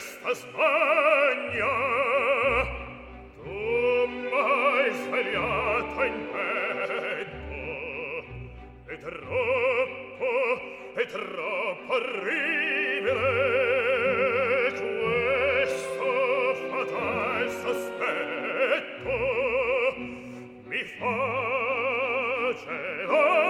questa smania tu m'hai svegliata in petto e troppo e troppo orribile. Questo fatal sospetto mi face oh,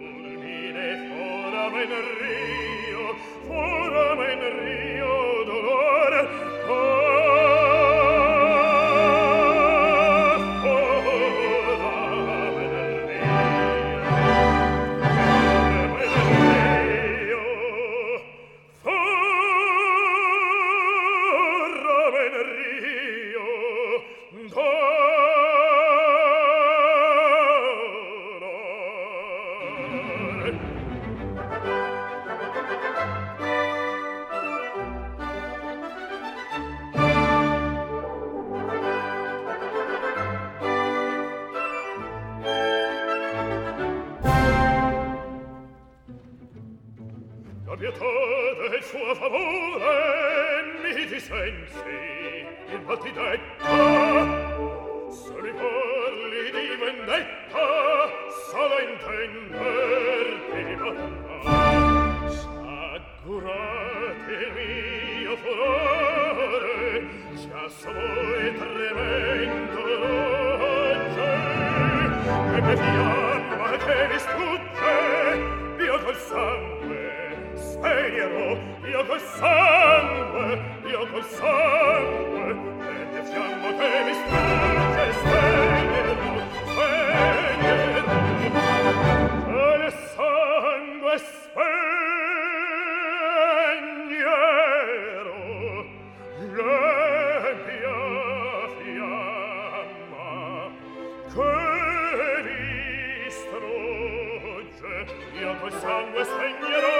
Fulmine foramen rio, foramen rio, pietà del suo favore mi disensi il battidetta se li parli di vendetta solo intender di battà s'aggurate il mio furore già so voi tremendo rogge e me vi anima che distrutte io col sangue spegnerò io col sangue io col sangue e che fiamma che mi sporge spegnerò spegnerò col sangue spegnerò le mia fiamma che distrugge io col sangue spegnerò